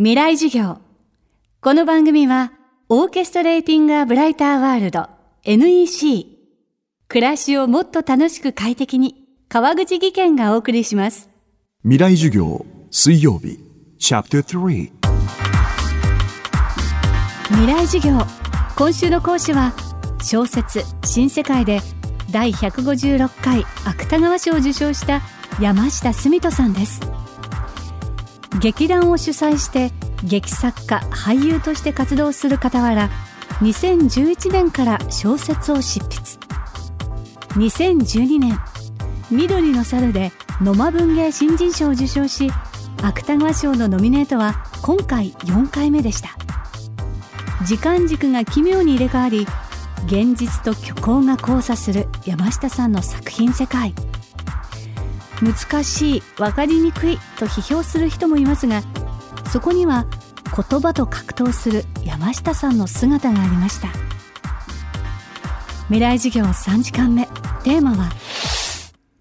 未来授業。この番組は、オーケストレーティング・ア・ブライター・ワールド NEC。暮らしをもっと楽しく快適に、川口義賢がお送りします。未来授業水曜日チャプター3未来授業。今週の講師は、小説、新世界で第156回芥川賞を受賞した山下澄人さんです。劇団を主催して劇作家俳優として活動する傍ら2011年から小説を執筆。2012年「緑の猿」で野間文芸新人賞を受賞し芥川賞のノミネートは今回4回目でした。時間軸が奇妙に入れ替わり現実と虚構が交差する山下さんの作品世界。難しい分かりにくいと批評する人もいますがそこには言葉と格闘する山下さんの姿がありました未来授業3時間目テーマは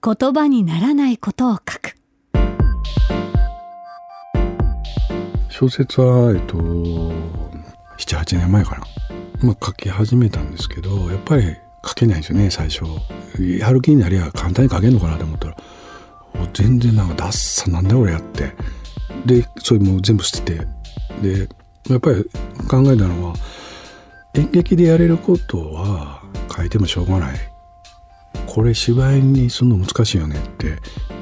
言葉にならないことを書く小説は、えっと、78年前かな。まあ、書き始めたんですけど、やっぱり書けないんですよね、最初。やる気になりゃ簡単に書けるのかなと思ったら、もう全然なんかダッサなんだ俺やって。で、それも全部捨てて。で、やっぱり考えたのは、演劇でやれることは書いてもしょうがない。これ芝居にするの難しいよねって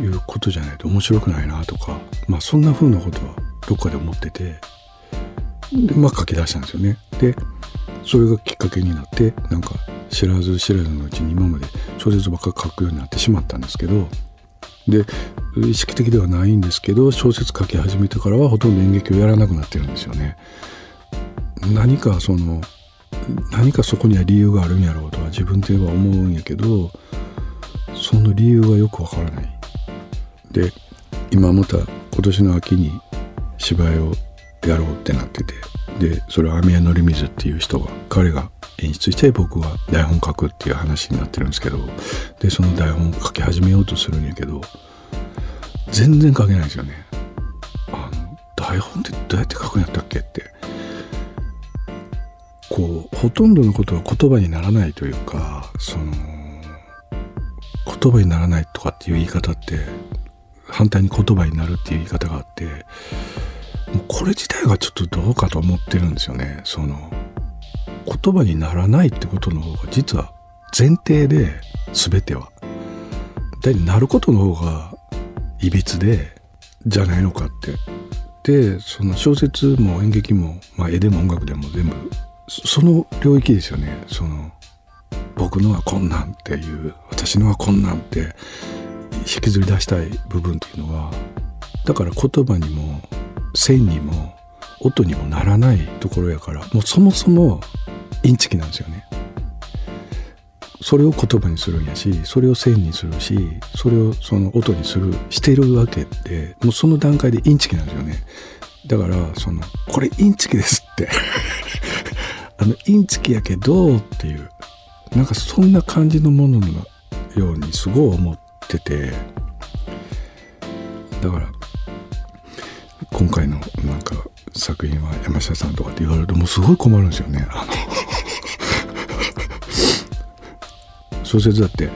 いうことじゃないと面白くないなとか、まあそんな風なことはどっかで思ってて、で、まあ書き出したんですよね。で、それがきっかけになって、なんか知らず知らずのうちに今まで小説ばっかり書くようになってしまったんですけど、で、意識的ではないんですけど、小説書き始めてからはほとんど演劇をやらなくなってるんですよね。何かその、何かそこには理由があるんやろうとは自分では思うんやけど、その理由がよくわからない。で、今また今年の秋に芝居をやろうってなってて、で、それは網谷則水っていう人が、彼が演出して僕は台本書くっていう話になってるんですけど、で、その台本書き始めようとするんやけど、全然書けないんですよね。あの、台本ってどうやって書くんやったっけって。こう、ほとんどのことは言葉にならないというか、その、言葉にならないとかっていう言い方って、反対に言葉になるっていう言い方があって、もうこれ自体がちょっとどうかと思ってるんですよね。その、言葉にならないってことの方が実は前提で全ては。大体なることの方がいびつで、じゃないのかって。で、その小説も演劇も、まあ絵でも音楽でも全部、そその領域ですよね。その、僕のはこんなんっていう、私のはこんなんって引きずり出したい部分っていうのは、だから言葉にも線にも音にもならないところやから、もうそもそもインチキなんですよね。それを言葉にするんやし、それを線にするし、それをその音にする、してるわけで、もうその段階でインチキなんですよね。だから、その、これインチキですって。あの、インチキやけどっていう、なんかそんな感じのもののようにすごい思ってて、だから、今回のなんか作品は山下さんとかって言われるともうすごい困るんですよね。あの小説だって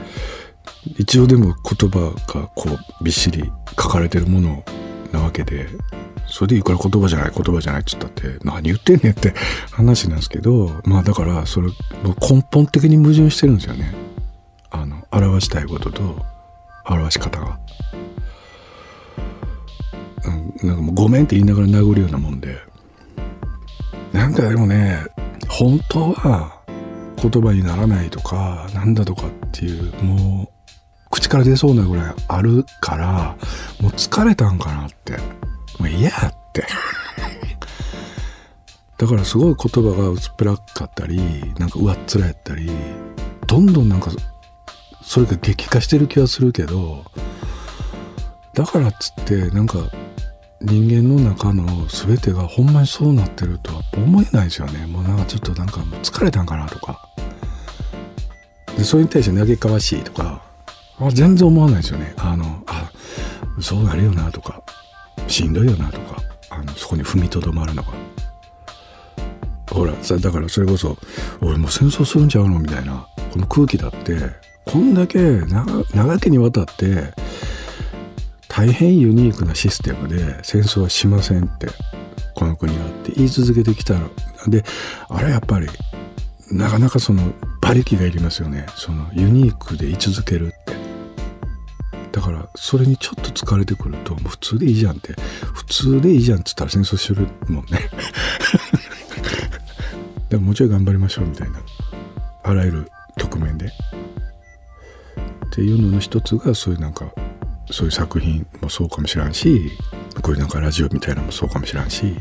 一応でも言葉がこうびっしり書かれてるものなわけでそれでいくら言葉じゃない言葉じゃないっつったって何言ってんねんって 話なんですけどまあだからそれ根本的に矛盾してるんですよね。あの表したいことと表し方が。うんなんかもうごめんって言いながら殴るようなもんで。なんかでもね、本当は言葉にならないとか、なんだとかっていう、もう、口から出そうなぐらいあるから、もう疲れたんかなって。もう嫌って。だからすごい言葉が薄っぺらかったり、なんか上っ面やったり、どんどんなんか、それが激化してる気はするけど、だからっつって、なんか、人間の中の全てがほんまにそうなってるとは思えないですよね。もうなんかちょっとなんか疲れたんかなとか。で、それに対して嘆かわしいとか、あ全然。思わないですよね。あの、あ、そうなるよなとか、しんどいよなとか、ああのそこに踏みとどまるのがほらさだからそれこそ俺もう戦争するんちゃうの？みたいなこの空気だってこんだけ長長きにわたって大変ユニークなシステムで戦争はしませんってこの国はって言い続けてきたらであれやっぱりなかなかその馬力がいりますよね。そのユニークで居続けるって。だからそれにちょっと疲れてくると普通でいいじゃんって。普通でいいじゃんっつったら戦争するもんね。でももうちょい頑張りましょうみたいな。あらゆる局面で。っていうのの一つがそういうなんかそういう作品もそうかもしらんしこういうなんかラジオみたいなのもそうかもしらんし。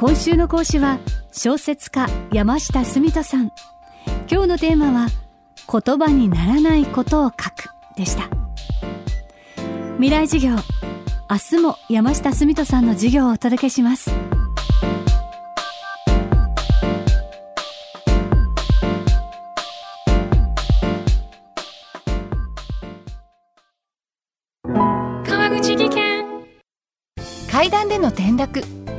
今週の講師は小説家山下澄人さん。今日のテーマは言葉にならないことを書くでした。未来授業明日も山下澄人さんの授業をお届けします。川口技研。階段での転落